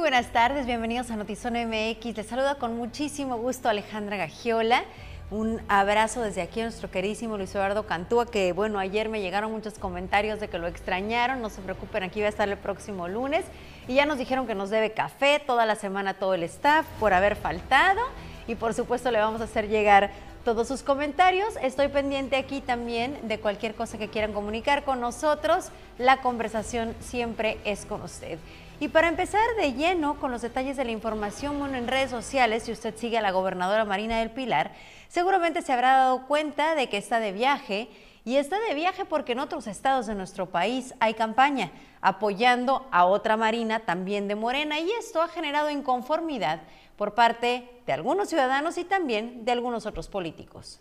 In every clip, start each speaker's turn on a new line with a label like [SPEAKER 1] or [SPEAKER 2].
[SPEAKER 1] buenas tardes, bienvenidos a Notizón MX. Les saluda con muchísimo gusto Alejandra Gagiola. Un abrazo desde aquí a nuestro queridísimo Luis Eduardo Cantúa, que bueno, ayer me llegaron muchos comentarios de que lo extrañaron, no se preocupen, aquí va a estar el próximo lunes. Y ya nos dijeron que nos debe café toda la semana todo el staff por haber faltado. Y por supuesto le vamos a hacer llegar todos sus comentarios. Estoy pendiente aquí también de cualquier cosa que quieran comunicar con nosotros. La conversación siempre es con usted. Y para empezar de lleno con los detalles de la información, en redes sociales, si usted sigue a la gobernadora Marina del Pilar, seguramente se habrá dado cuenta de que está de viaje y está de viaje porque en otros estados de nuestro país hay campaña apoyando a otra Marina también de Morena y esto ha generado inconformidad por parte de algunos ciudadanos y también de algunos otros políticos.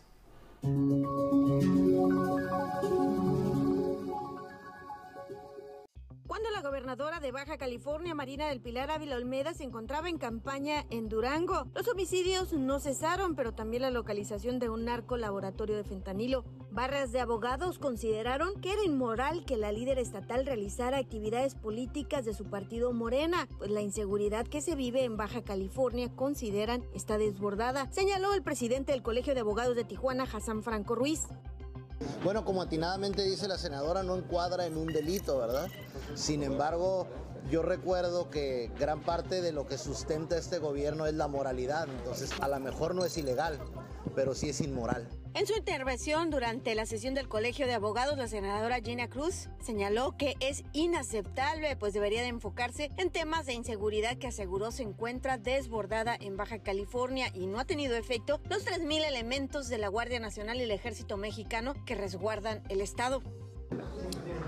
[SPEAKER 2] Cuando la gobernadora de Baja California, Marina del Pilar Ávila Olmeda, se encontraba en campaña en Durango, los homicidios no cesaron, pero también la localización de un narco laboratorio de fentanilo. Barras de abogados consideraron que era inmoral que la líder estatal realizara actividades políticas de su partido Morena, pues la inseguridad que se vive en Baja California consideran está desbordada, señaló el presidente del Colegio de Abogados de Tijuana, Hassan Franco Ruiz.
[SPEAKER 3] Bueno, como atinadamente dice la senadora, no encuadra en un delito, ¿verdad? Sin embargo, yo recuerdo que gran parte de lo que sustenta este gobierno es la moralidad, entonces a lo mejor no es ilegal, pero sí es inmoral.
[SPEAKER 2] En su intervención durante la sesión del Colegio de Abogados, la senadora Gina Cruz señaló que es inaceptable, pues debería de enfocarse en temas de inseguridad que aseguró se encuentra desbordada en Baja California y no ha tenido efecto los 3.000 elementos de la Guardia Nacional y el Ejército Mexicano que resguardan el Estado.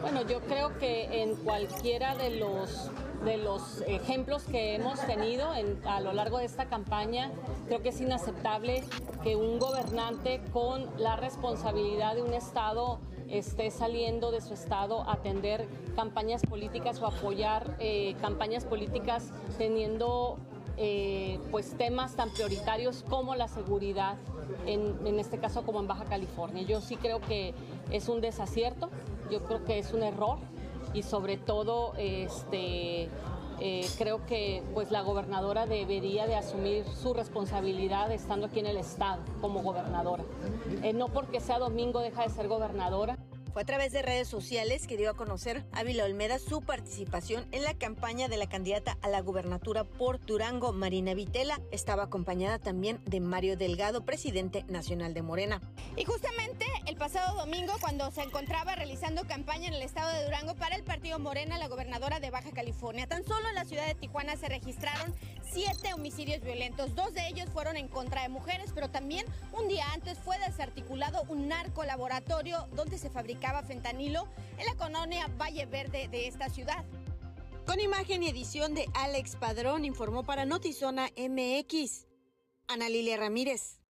[SPEAKER 4] Bueno, yo creo que en cualquiera de los de los ejemplos que hemos tenido a lo largo de esta campaña, creo que es inaceptable que un gobernante con la responsabilidad de un Estado esté saliendo de su Estado a atender campañas políticas o apoyar eh, campañas políticas teniendo eh, pues temas tan prioritarios como la seguridad, en, en este caso como en Baja California. Yo sí creo que es un desacierto, yo creo que es un error y sobre todo este, eh, creo que pues la gobernadora debería de asumir su responsabilidad estando aquí en el estado como gobernadora. Eh, no porque sea domingo deja de ser gobernadora.
[SPEAKER 2] Fue a través de redes sociales que dio a conocer Ávila Olmeda su participación en la campaña de la candidata a la gubernatura por Durango, Marina Vitela. Estaba acompañada también de Mario Delgado, presidente nacional de Morena.
[SPEAKER 5] Y justamente el pasado domingo, cuando se encontraba realizando campaña en el estado de Durango para el partido Morena, la gobernadora de Baja California, tan solo en la ciudad de Tijuana se registraron siete homicidios violentos. Dos de ellos fueron en contra de mujeres, pero también un día antes fue desarticulado un narco laboratorio donde se fabricaba fentanilo en la colonia Valle Verde de esta ciudad.
[SPEAKER 2] Con imagen y edición de Alex Padrón, informó para Notizona MX. Ana Lilia Ramírez.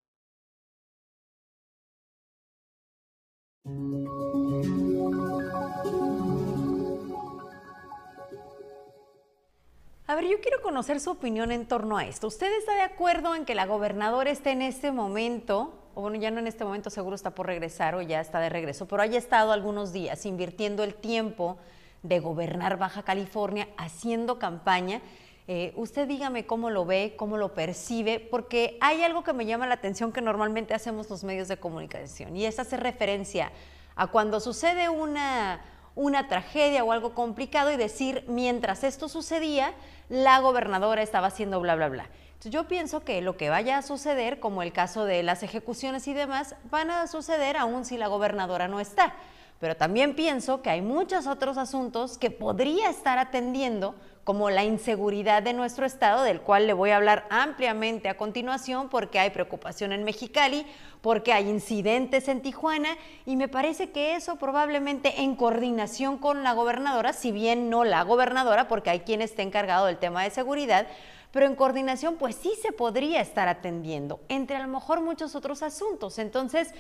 [SPEAKER 1] Ver, yo quiero conocer su opinión en torno a esto. ¿Usted está de acuerdo en que la gobernadora esté en este momento o bueno, ya no en este momento seguro está por regresar o ya está de regreso, pero haya estado algunos días invirtiendo el tiempo de gobernar Baja California, haciendo campaña. Eh, usted dígame cómo lo ve, cómo lo percibe, porque hay algo que me llama la atención que normalmente hacemos los medios de comunicación y es hacer referencia a cuando sucede una, una tragedia o algo complicado y decir, mientras esto sucedía, la gobernadora estaba haciendo bla, bla, bla yo pienso que lo que vaya a suceder, como el caso de las ejecuciones y demás, van a suceder aún si la gobernadora no está. Pero también pienso que hay muchos otros asuntos que podría estar atendiendo, como la inseguridad de nuestro estado, del cual le voy a hablar ampliamente a continuación, porque hay preocupación en Mexicali, porque hay incidentes en Tijuana, y me parece que eso probablemente en coordinación con la gobernadora, si bien no la gobernadora, porque hay quien esté encargado del tema de seguridad, pero en coordinación pues sí se podría estar atendiendo, entre a lo mejor muchos otros asuntos. Entonces,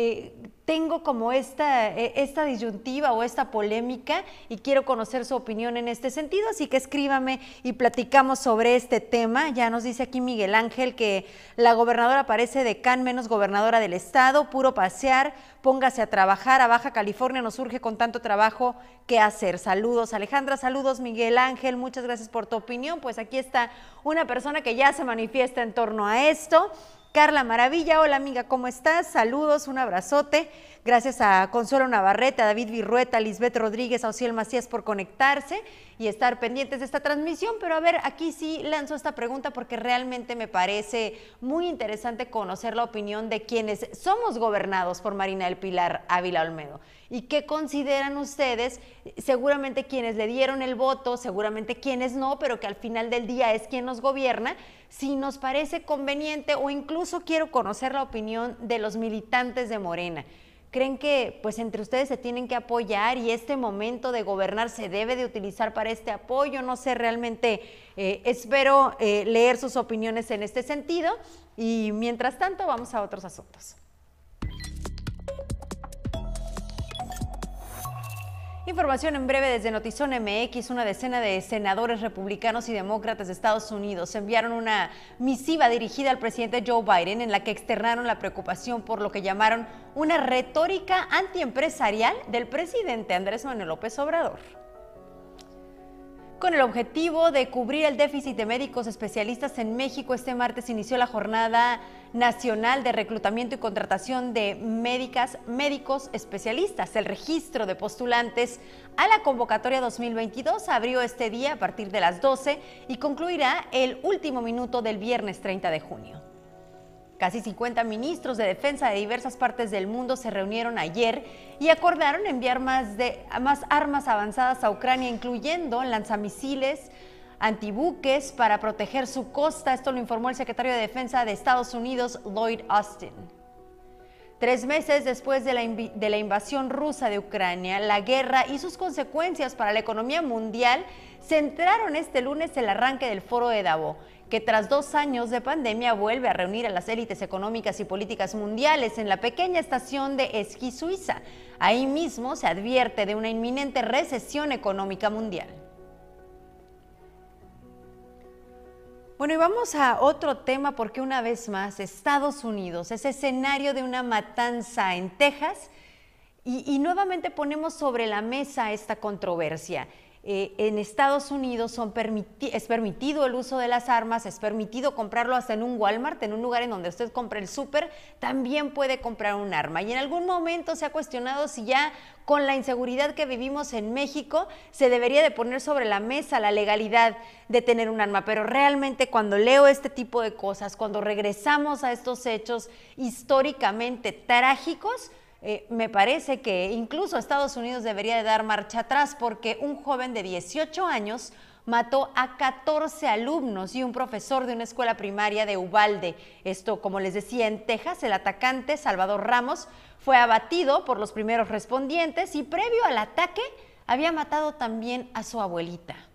[SPEAKER 1] eh, tengo como esta, eh, esta disyuntiva o esta polémica y quiero conocer su opinión en este sentido, así que escríbame y platicamos sobre este tema. Ya nos dice aquí Miguel Ángel que la gobernadora parece decán menos gobernadora del estado, puro pasear, póngase a trabajar, a Baja California nos surge con tanto trabajo que hacer. Saludos Alejandra, saludos Miguel Ángel, muchas gracias por tu opinión. Pues aquí está una persona que ya se manifiesta en torno a esto. Carla Maravilla, hola amiga, ¿cómo estás? Saludos, un abrazote. Gracias a Consuelo Navarrete, a David Virrueta, a Lisbeth Rodríguez, a Ociel Macías por conectarse y estar pendientes de esta transmisión. Pero a ver, aquí sí lanzo esta pregunta porque realmente me parece muy interesante conocer la opinión de quienes somos gobernados por Marina del Pilar Ávila Olmedo. ¿Y qué consideran ustedes? Seguramente quienes le dieron el voto, seguramente quienes no, pero que al final del día es quien nos gobierna, si nos parece conveniente o incluso quiero conocer la opinión de los militantes de Morena. ¿Creen que pues entre ustedes se tienen que apoyar y este momento de gobernar se debe de utilizar para este apoyo? No sé, realmente eh, espero eh, leer sus opiniones en este sentido y mientras tanto vamos a otros asuntos. Información en breve desde Notizón MX. Una decena de senadores republicanos y demócratas de Estados Unidos enviaron una misiva dirigida al presidente Joe Biden en la que externaron la preocupación por lo que llamaron una retórica antiempresarial del presidente Andrés Manuel López Obrador. Con el objetivo de cubrir el déficit de médicos especialistas en México, este martes inició la jornada nacional de reclutamiento y contratación de médicas, médicos especialistas. El registro de postulantes a la convocatoria 2022 abrió este día a partir de las 12 y concluirá el último minuto del viernes 30 de junio. Casi 50 ministros de defensa de diversas partes del mundo se reunieron ayer y acordaron enviar más, de, más armas avanzadas a Ucrania, incluyendo lanzamisiles, antibuques para proteger su costa. Esto lo informó el secretario de Defensa de Estados Unidos, Lloyd Austin. Tres meses después de la, de la, invasión rusa de Ucrania, la guerra y sus consecuencias para la economía mundial centraron este lunes el arranque del foro de Davos que tras dos años de pandemia vuelve a reunir a las élites económicas y políticas mundiales en la pequeña estación de esquí suiza. Ahí mismo se advierte de una inminente recesión económica mundial. Bueno, y vamos a otro tema porque una vez más Estados Unidos es escenario de una matanza en Texas y, y nuevamente ponemos sobre la mesa esta controversia. Eh, en Estados Unidos es permitido el uso de las armas, es permitido comprarlo hasta en un Walmart, en un lugar en donde usted compre el súper, también puede comprar un arma. Y en algún momento se ha cuestionado si ya con la inseguridad que vivimos en México se debería de poner sobre la mesa la legalidad de tener un arma. Pero realmente cuando leo este tipo de cosas, cuando regresamos a estos hechos históricamente trágicos, eh, me parece que incluso Estados Unidos debería de dar marcha atrás porque un joven de 18 años mató a 14 alumnos y un profesor de una escuela primaria de Ubalde. Esto, como les decía, en Texas, el atacante Salvador Ramos fue abatido por los primeros respondientes y previo al ataque había matado también a su abuelita.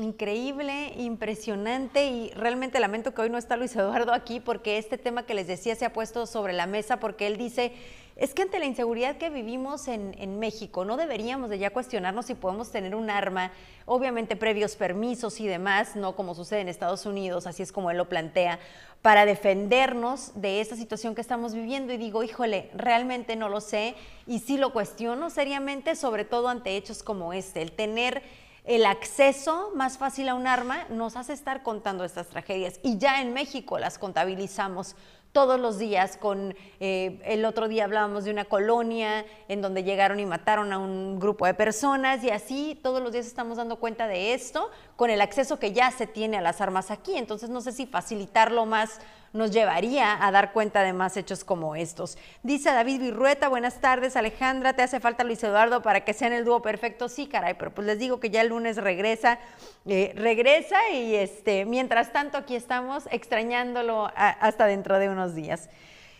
[SPEAKER 1] Increíble, impresionante y realmente lamento que hoy no está Luis Eduardo aquí porque este tema que les decía se ha puesto sobre la mesa porque él dice, es que ante la inseguridad que vivimos en, en, México no deberíamos de ya cuestionarnos si podemos tener un arma, obviamente previos permisos y demás, no como sucede en Estados Unidos, así es como él lo plantea, para defendernos de esta situación que estamos viviendo y digo, híjole, realmente no lo sé y sí lo cuestiono seriamente, sobre todo ante hechos como este, el tener el acceso más fácil a un arma nos hace estar contando estas tragedias. Y ya en México las contabilizamos todos los días con, eh, el otro día hablábamos de una colonia en donde llegaron y mataron a un grupo de personas y así todos los días estamos dando cuenta de esto con el acceso que ya se tiene a las armas aquí. Entonces no sé si facilitarlo más nos llevaría a dar cuenta de más hechos como estos. Dice David Virrueta, buenas tardes Alejandra, ¿te hace falta Luis Eduardo para que sean el dúo perfecto? Sí, caray, pero pues les digo que ya el lunes regresa, eh, regresa y este, mientras tanto aquí estamos extrañándolo hasta dentro de unos días.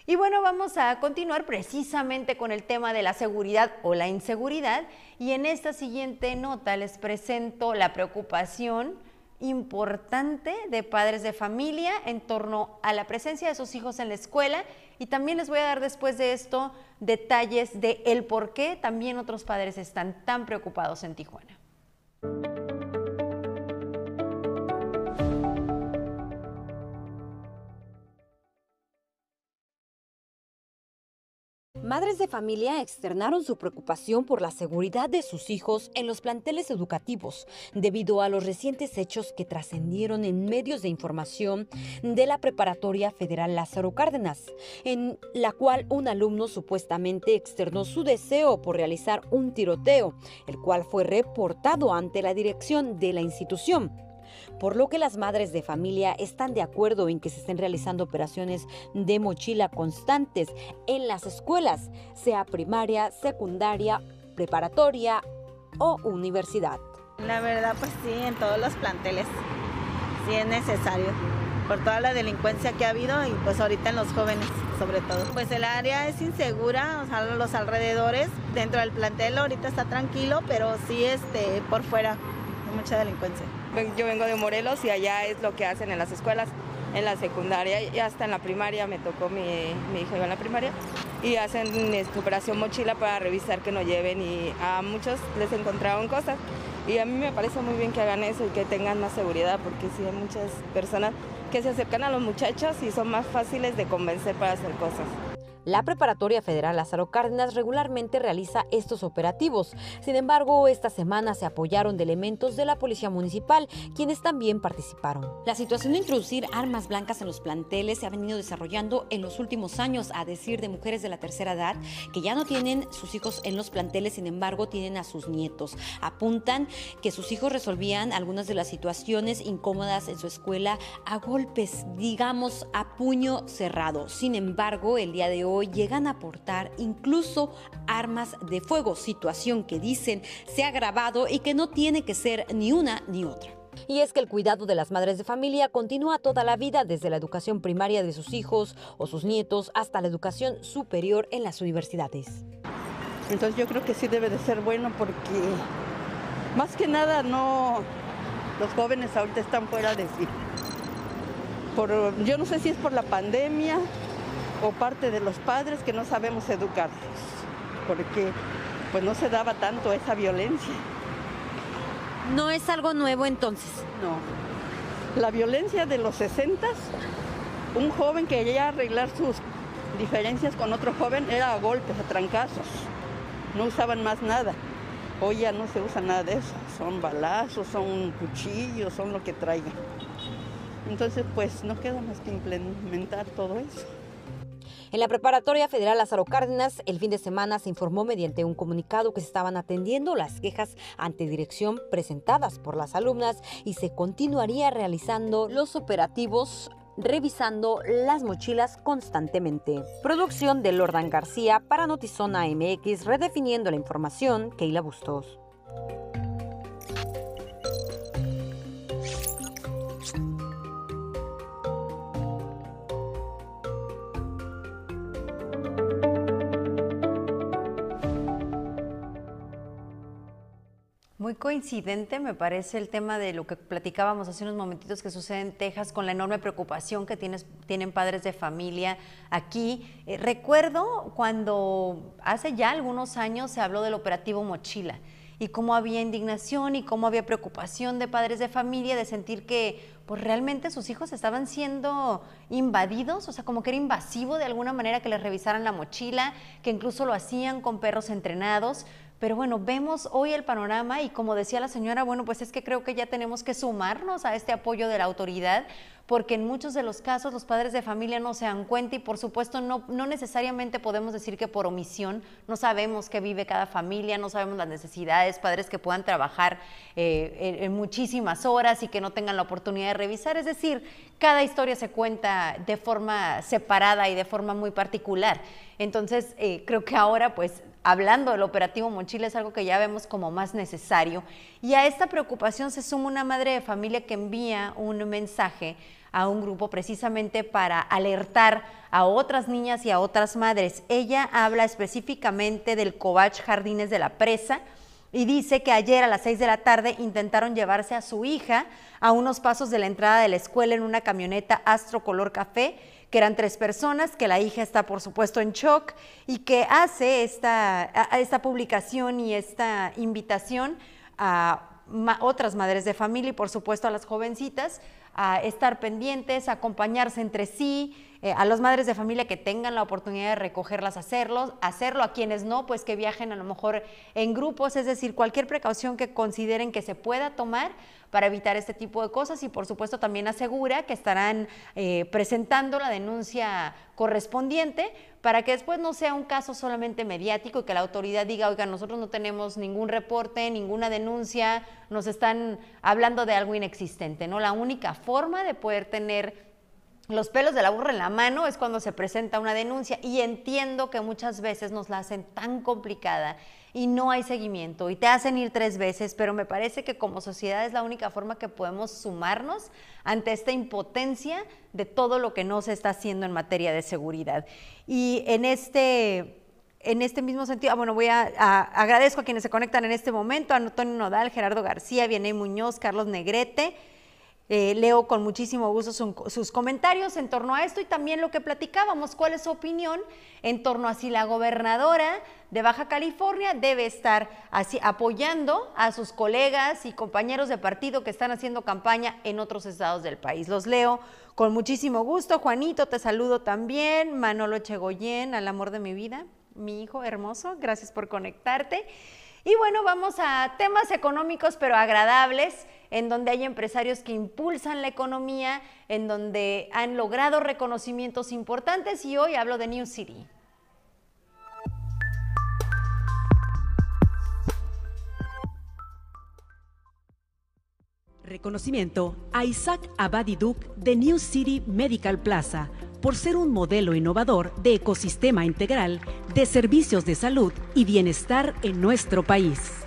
[SPEAKER 1] Y bueno, vamos a continuar precisamente con el tema de la seguridad o la inseguridad y en esta siguiente nota les presento la preocupación importante de padres de familia en torno a la presencia de sus hijos en la escuela y también les voy a dar después de esto detalles de el por qué también otros padres están tan preocupados en Tijuana.
[SPEAKER 6] Madres de familia externaron su preocupación por la seguridad de sus hijos en los planteles educativos debido a los recientes hechos que trascendieron en medios de información de la Preparatoria Federal Lázaro Cárdenas, en la cual un alumno supuestamente externó su deseo por realizar un tiroteo, el cual fue reportado ante la dirección de la institución por lo que las madres de familia están de acuerdo en que se estén realizando operaciones de mochila constantes en las escuelas, sea primaria, secundaria, preparatoria o universidad.
[SPEAKER 7] La verdad, pues sí, en todos los planteles, sí es necesario, por toda la delincuencia que ha habido y pues ahorita en los jóvenes sobre todo. Pues el área es insegura, o sea, los alrededores, dentro del plantel ahorita está tranquilo, pero sí este, por fuera hay mucha delincuencia.
[SPEAKER 8] Yo vengo de Morelos y allá es lo que hacen en las escuelas, en la secundaria y hasta en la primaria, me tocó mi, mi hija iba en la primaria, y hacen operación mochila para revisar que no lleven y a muchos les encontraron cosas. Y a mí me parece muy bien que hagan eso y que tengan más seguridad, porque sí hay muchas personas que se acercan a los muchachos y son más fáciles de convencer para hacer cosas.
[SPEAKER 6] La Preparatoria Federal Lázaro Cárdenas regularmente realiza estos operativos. Sin embargo, esta semana se apoyaron de elementos de la Policía Municipal, quienes también participaron. La situación de introducir armas blancas en los planteles se ha venido desarrollando en los últimos años, a decir de mujeres de la tercera edad, que ya no tienen sus hijos en los planteles, sin embargo, tienen a sus nietos. Apuntan que sus hijos resolvían algunas de las situaciones incómodas en su escuela a golpes, digamos, a puño cerrado. Sin embargo, el día de hoy llegan a portar incluso armas de fuego, situación que dicen se ha agravado y que no tiene que ser ni una ni otra. Y es que el cuidado de las madres de familia continúa toda la vida, desde la educación primaria de sus hijos o sus nietos hasta la educación superior en las universidades.
[SPEAKER 9] Entonces yo creo que sí debe de ser bueno porque más que nada no, los jóvenes ahorita están fuera de sí. Por, yo no sé si es por la pandemia o parte de los padres que no sabemos educarlos, porque pues no se daba tanto esa violencia.
[SPEAKER 6] ¿No es algo nuevo entonces?
[SPEAKER 9] No. La violencia de los 60, un joven que quería arreglar sus diferencias con otro joven era a golpes, a trancazos. No usaban más nada. Hoy ya no se usa nada de eso. Son balazos, son cuchillos, son lo que traigan. Entonces, pues no queda más que implementar todo eso.
[SPEAKER 6] En la Preparatoria Federal Lázaro Cárdenas, el fin de semana se informó mediante un comunicado que se estaban atendiendo las quejas ante dirección presentadas por las alumnas y se continuaría realizando los operativos revisando las mochilas constantemente. Producción de Lordan García para Notizona MX, redefiniendo la información, Keila Bustos.
[SPEAKER 1] Coincidente me parece el tema de lo que platicábamos hace unos momentitos que sucede en Texas con la enorme preocupación que tienen padres de familia aquí. Eh, recuerdo cuando hace ya algunos años se habló del operativo Mochila y cómo había indignación y cómo había preocupación de padres de familia de sentir que pues realmente sus hijos estaban siendo invadidos, o sea, como que era invasivo de alguna manera que les revisaran la mochila, que incluso lo hacían con perros entrenados. Pero bueno, vemos hoy el panorama y como decía la señora, bueno, pues es que creo que ya tenemos que sumarnos a este apoyo de la autoridad porque en muchos de los casos los padres de familia no se dan cuenta y por supuesto no, no necesariamente podemos decir que por omisión no sabemos qué vive cada familia, no sabemos las necesidades, padres que puedan trabajar eh, en, muchísimas horas y que no tengan la oportunidad de revisar. Es decir, cada historia se cuenta de forma separada y de forma muy particular. Entonces, eh, creo que ahora pues hablando del operativo Mochila es algo que ya vemos como más necesario. Y a esta preocupación se suma una madre de familia que envía un mensaje a un grupo precisamente para alertar a otras niñas y a otras madres. Ella habla específicamente del Covach Jardines de la Presa, y dice que ayer a las 6 de la tarde intentaron llevarse a su hija a unos pasos de la entrada de la escuela en una camioneta Astro color café, que eran tres personas, que la hija está por supuesto en shock y que hace esta, esta publicación y esta invitación a otras madres de familia y por supuesto a las jovencitas a estar pendientes, a acompañarse entre sí, eh, a las madres de familia que tengan la oportunidad de recogerlas, hacerlo, hacerlo, a quienes no, pues que viajen a lo mejor en grupos, es decir, cualquier precaución que consideren que se pueda tomar para evitar este tipo de cosas y por supuesto también asegura que estarán eh, presentando la denuncia correspondiente para que después no sea un caso solamente mediático y que la autoridad diga, oiga, nosotros no tenemos ningún reporte, ninguna denuncia, nos están hablando de algo inexistente, ¿no? La única forma de poder tener los pelos de la burra en la mano es cuando se presenta una denuncia y entiendo que muchas veces nos la hacen tan complicada y no hay seguimiento y te hacen ir tres veces, pero me parece que como sociedad es la única forma que podemos sumarnos ante esta impotencia de todo lo que no se está haciendo en materia de seguridad. Y en este en este mismo sentido, ah, bueno, voy a, agradezco a quienes se conectan en este momento, a Antonio Nodal, Gerardo García, Vianey Muñoz, Carlos Negrete, eh, leo con muchísimo gusto sus comentarios en torno a esto y también lo que platicábamos, cuál es su opinión en torno a si la gobernadora de Baja California debe estar así, apoyando a sus colegas y compañeros de partido que están haciendo campaña en otros estados del país. Los leo con muchísimo gusto. Juanito, te saludo también. Manolo Chegoyen, al amor de mi vida, mi hijo hermoso, gracias por conectarte. Y bueno, vamos a temas económicos pero agradables en donde hay empresarios que impulsan la economía, en donde han logrado reconocimientos importantes y hoy hablo de New City.
[SPEAKER 6] Reconocimiento a Isaac Abadiduk de New City Medical Plaza por ser un modelo innovador de ecosistema integral de servicios de salud y bienestar en nuestro país.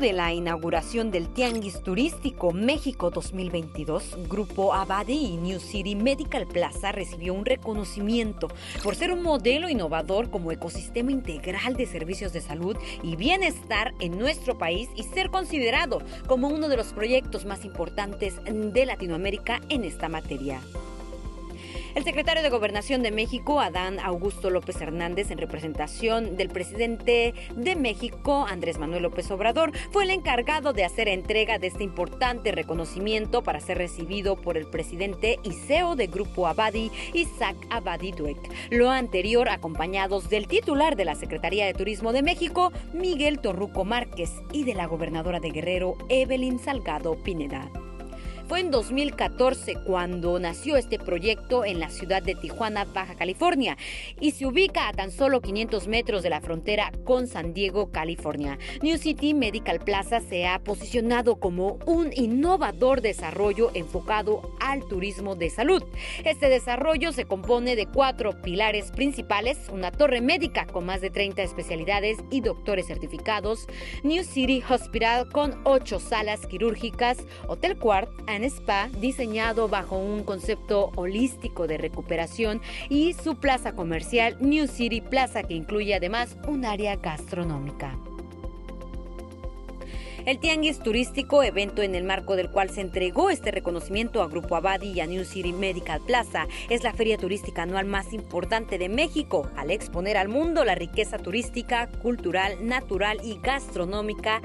[SPEAKER 6] De la inauguración del Tianguis Turístico México 2022, Grupo Abadi y New City Medical Plaza recibió un reconocimiento por ser un modelo innovador como ecosistema integral de servicios de salud y bienestar en nuestro país y ser considerado como uno de los proyectos más importantes de Latinoamérica en esta materia. El secretario de Gobernación de México, Adán Augusto López Hernández, en representación del presidente de México, Andrés Manuel López Obrador, fue el encargado de hacer entrega de este importante reconocimiento para ser recibido por el presidente y CEO de Grupo Abadi, Isaac Abadi Duek. Lo anterior acompañados del titular de la Secretaría de Turismo de México, Miguel Torruco Márquez, y de la gobernadora de Guerrero, Evelyn Salgado Pineda. Fue en 2014 cuando nació este proyecto en la ciudad de Tijuana, Baja California, y se ubica a tan solo 500 metros de la frontera con San Diego, California. New City Medical Plaza se ha posicionado como un innovador desarrollo enfocado al turismo de salud. Este desarrollo se compone de cuatro pilares principales, una torre médica con más de 30 especialidades y doctores certificados, New City Hospital con ocho salas quirúrgicas, Hotel Quart Spa diseñado bajo un concepto holístico de recuperación y su plaza comercial New City Plaza que incluye además un área gastronómica. El Tianguis Turístico, evento en el marco del cual se entregó este reconocimiento a Grupo Abadi y a New City Medical Plaza, es la feria turística anual más importante de México, al exponer al mundo la riqueza turística, cultural, natural y gastronómica.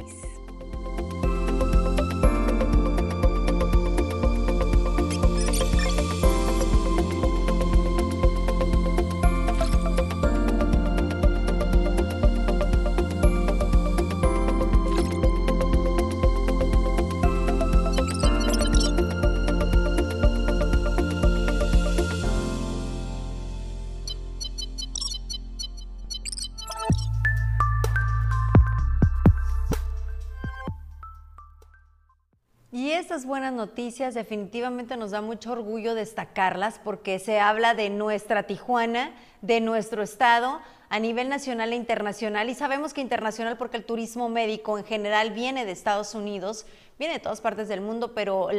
[SPEAKER 1] Buenas noticias definitivamente nos da mucho orgullo destacarlas porque se habla de nuestra Tijuana, de nuestro estado a nivel nacional e internacional. Y sabemos que internacional porque el turismo médico en general viene de Estados Unidos, viene de todas partes del mundo, pero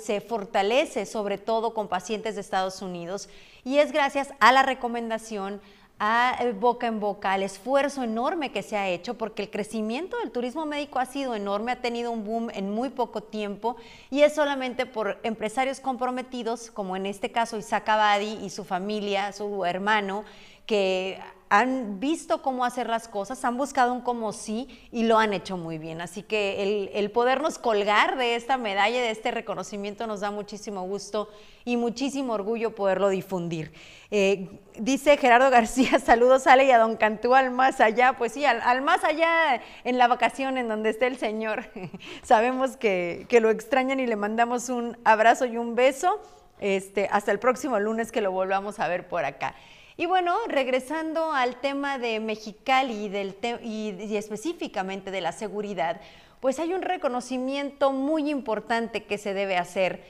[SPEAKER 1] se fortalece sobre todo con pacientes de Estados Unidos. Y es gracias a la recomendación, a eh, boca en boca, al esfuerzo enorme que se ha hecho, porque el crecimiento del turismo médico ha sido enorme, ha tenido un boom en muy poco tiempo y es solamente por empresarios comprometidos, como en este caso Isaac Abadi y su familia, su hermano, que han visto cómo hacer las cosas, han buscado un como sí y lo han hecho muy bien. Así que el, podernos colgar de esta medalla, de este reconocimiento, nos da muchísimo gusto y muchísimo orgullo poderlo difundir. Eh, dice Gerardo García, saludos Ale y a Don Cantú al más allá. Pues sí, al, más allá en la vacación en donde esté el Señor. Sabemos que, que lo extrañan y le mandamos un abrazo y un beso. Este, hasta el próximo lunes que lo volvamos a ver por acá. Y bueno, regresando al tema de Mexicali del y, específicamente de la seguridad, pues hay un reconocimiento muy importante que se debe hacer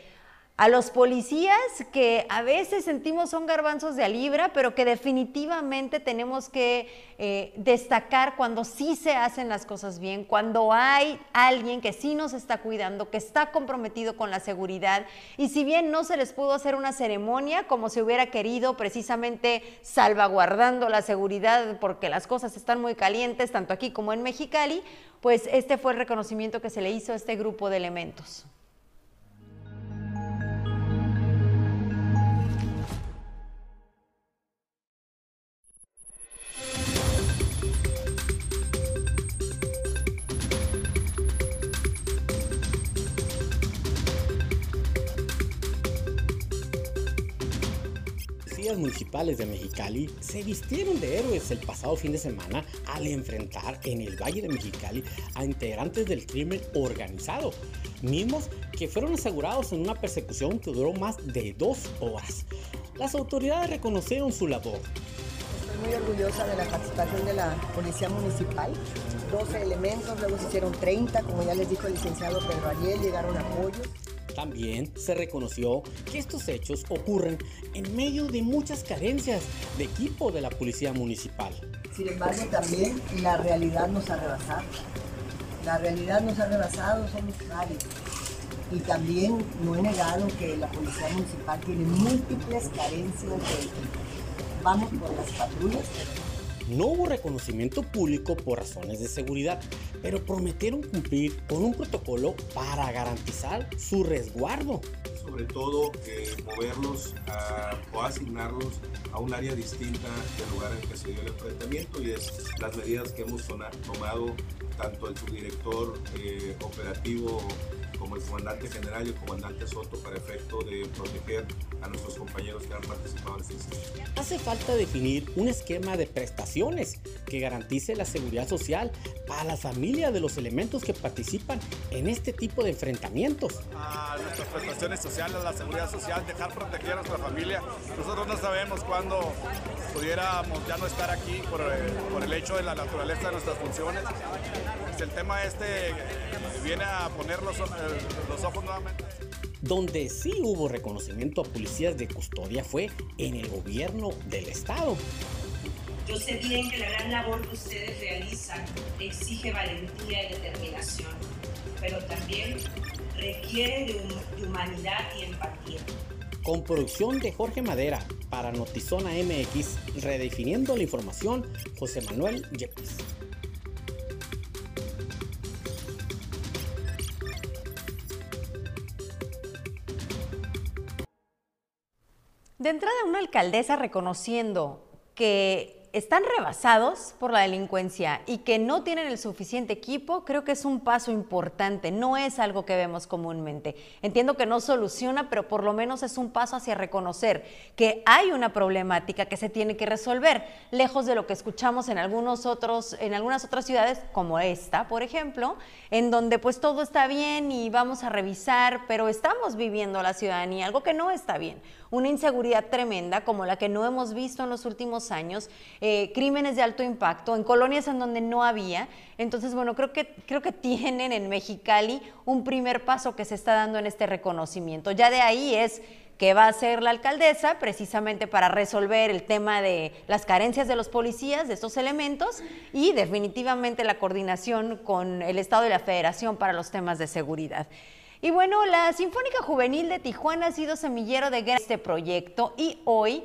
[SPEAKER 1] a los policías que a veces sentimos son garbanzos de a pero que definitivamente tenemos que eh, destacar cuando sí se hacen las cosas bien, cuando hay alguien que sí nos está cuidando, que está comprometido con la seguridad. Y si bien no se les pudo hacer una ceremonia como se hubiera querido, precisamente salvaguardando la seguridad porque las cosas están muy calientes, tanto aquí como en Mexicali, pues este fue el reconocimiento que se le hizo a este grupo de elementos.
[SPEAKER 10] Municipales de Mexicali se vistieron de héroes el pasado fin de semana al enfrentar en el Valle de Mexicali a integrantes del crimen organizado, mismos que fueron asegurados en una persecución que duró más de dos horas. Las autoridades reconocieron su labor.
[SPEAKER 11] Estoy muy orgullosa de la participación de la Policía Municipal. 12 elementos, luego se hicieron 30, como ya les dijo el licenciado Pedro Ariel, llegaron apoyos.
[SPEAKER 10] También se reconoció que estos hechos ocurren en medio de muchas carencias de equipo de la Policía Municipal.
[SPEAKER 11] Sin embargo, también la realidad nos ha rebasado. La realidad nos ha rebasado, somos varios. Y también no he negado que la Policía Municipal tiene múltiples carencias de equipo. Vamos por las patrullas,
[SPEAKER 10] no hubo reconocimiento público por razones de seguridad, pero prometieron cumplir con un protocolo para garantizar su resguardo.
[SPEAKER 12] Sobre todo eh, moverlos o asignarlos a un área distinta del lugar en que se dio el enfrentamiento y es las medidas que hemos tomado tanto el subdirector eh, operativo como el comandante general y el comandante Soto para efecto de proteger a nuestros compañeros que han participado en este incidente.
[SPEAKER 10] Hace falta definir un esquema de prestaciones que garantice la seguridad social para la familia de los elementos que participan en este tipo de enfrentamientos.
[SPEAKER 13] A nuestras prestaciones sociales, la seguridad social, dejar proteger a nuestra familia. Nosotros no sabemos cuándo pudiéramos ya no estar aquí por, eh, por el hecho de la naturaleza de nuestras funciones. Pues el tema este viene a poner los, los ojos nuevamente.
[SPEAKER 10] Donde sí hubo reconocimiento a policías de custodia fue en el gobierno del estado.
[SPEAKER 14] Yo sé bien que la gran labor que ustedes realizan exige valentía y determinación, pero también requiere de, humanidad y empatía.
[SPEAKER 10] Con producción de Jorge Madera para Notizona MX, redefiniendo la información, José Manuel Yepes.
[SPEAKER 1] De entrada, una alcaldesa reconociendo que están rebasados por la delincuencia y que no tienen el suficiente equipo, creo que es un paso importante, no es algo que vemos comúnmente. Entiendo que no soluciona, pero por lo menos es un paso hacia reconocer que hay una problemática que se tiene que resolver, lejos de lo que escuchamos en algunos otros en algunas otras ciudades como esta, por ejemplo, en donde pues todo está bien y vamos a revisar, pero estamos viviendo la ciudadanía algo que no está bien una inseguridad tremenda como la que no hemos visto en los últimos años, eh, crímenes de alto impacto en colonias en donde no había. Entonces, bueno, creo que, creo que tienen en Mexicali un primer paso que se está dando en este reconocimiento. Ya de ahí es que va a hacer la alcaldesa precisamente para resolver el tema de las carencias de los policías, de estos elementos, y definitivamente la coordinación con el Estado y la Federación para los temas de seguridad. Y bueno, la Sinfónica Juvenil de Tijuana ha sido semillero de este proyecto y hoy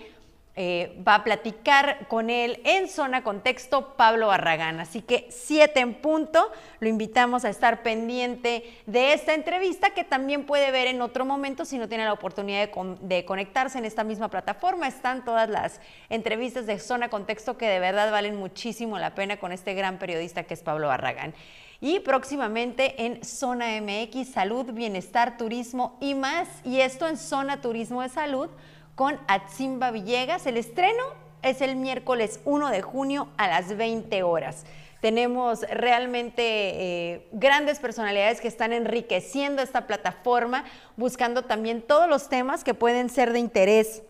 [SPEAKER 1] eh, va a platicar con él en Zona Contexto Pablo Barragán. Así que siete en punto, lo invitamos a estar pendiente de esta entrevista que también puede ver en otro momento si no tiene la oportunidad de, de conectarse en esta misma plataforma. Están todas las entrevistas de Zona Contexto que de verdad valen muchísimo la pena con este gran periodista que es Pablo Barragán y próximamente en Zona MX, Salud, Bienestar, Turismo y más. Y esto en Zona Turismo de Salud con Atzimba Villegas. El estreno es el miércoles 1 de junio a las 20 horas. Tenemos realmente eh, grandes personalidades que están enriqueciendo esta plataforma, buscando también todos los temas que pueden ser de interés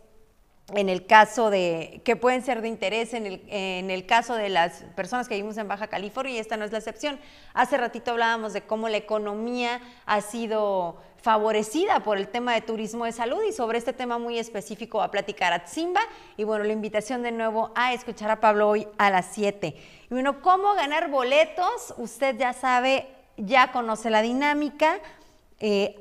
[SPEAKER 1] en el caso de, que pueden ser de interés en el, en el, caso de las personas que vivimos en Baja California, y esta no es la excepción. Hace ratito hablábamos de cómo la economía ha sido favorecida por el tema de turismo de salud y sobre este tema muy específico va a platicar a Tzimba y bueno, la invitación de nuevo a escuchar a Pablo hoy a las 7. Y bueno, ¿cómo ganar boletos? Usted ya sabe, ya conoce la dinámica, eh,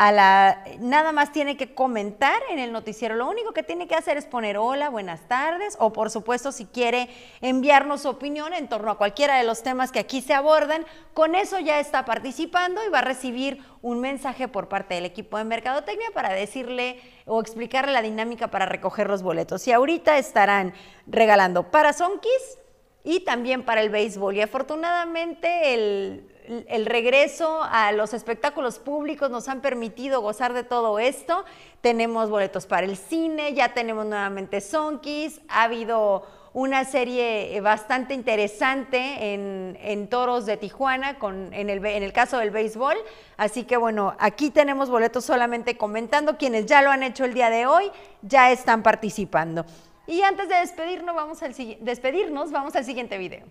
[SPEAKER 1] nada más tiene que comentar en el noticiero. Lo único que tiene que hacer es poner hola, buenas tardes, o por supuesto si quiere enviarnos su opinión en torno a cualquiera de los temas que aquí se abordan, con eso ya está participando y va a recibir un mensaje por parte del equipo de Mercadotecnia para decirle o explicarle la dinámica para recoger los boletos. Y ahorita estarán regalando para Sonkis y también para el béisbol. Y afortunadamente el el regreso a los espectáculos públicos nos han permitido gozar de todo esto. Tenemos boletos para el cine, ya tenemos nuevamente Sonkis, ha habido una serie eh, bastante interesante en, Toros de Tijuana, en, el, en el caso del béisbol. Así que bueno, aquí tenemos boletos solamente comentando. Quienes ya lo han hecho el día de hoy ya están participando. Y antes de despedirnos, vamos al, despedirnos, vamos al siguiente video.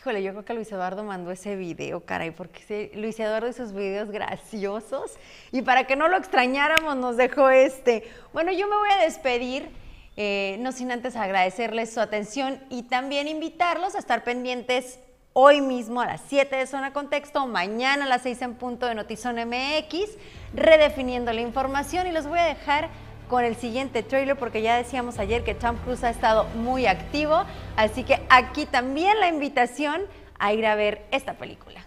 [SPEAKER 1] Híjole, yo creo que Luis Eduardo mandó ese video, caray, porque Luis Eduardo y sus videos graciosos. Y para que no lo extrañáramos, nos dejó este. Bueno, yo me voy a despedir, eh, no sin antes agradecerles su atención y también invitarlos a estar pendientes hoy mismo a las 7 de Zona Contexto, mañana a las 6 en punto de Notizón MX, redefiniendo la información y los voy a dejar con el siguiente trailer porque ya decíamos ayer que Tom Cruise ha estado muy activo, así que aquí también la invitación a ir a ver esta película.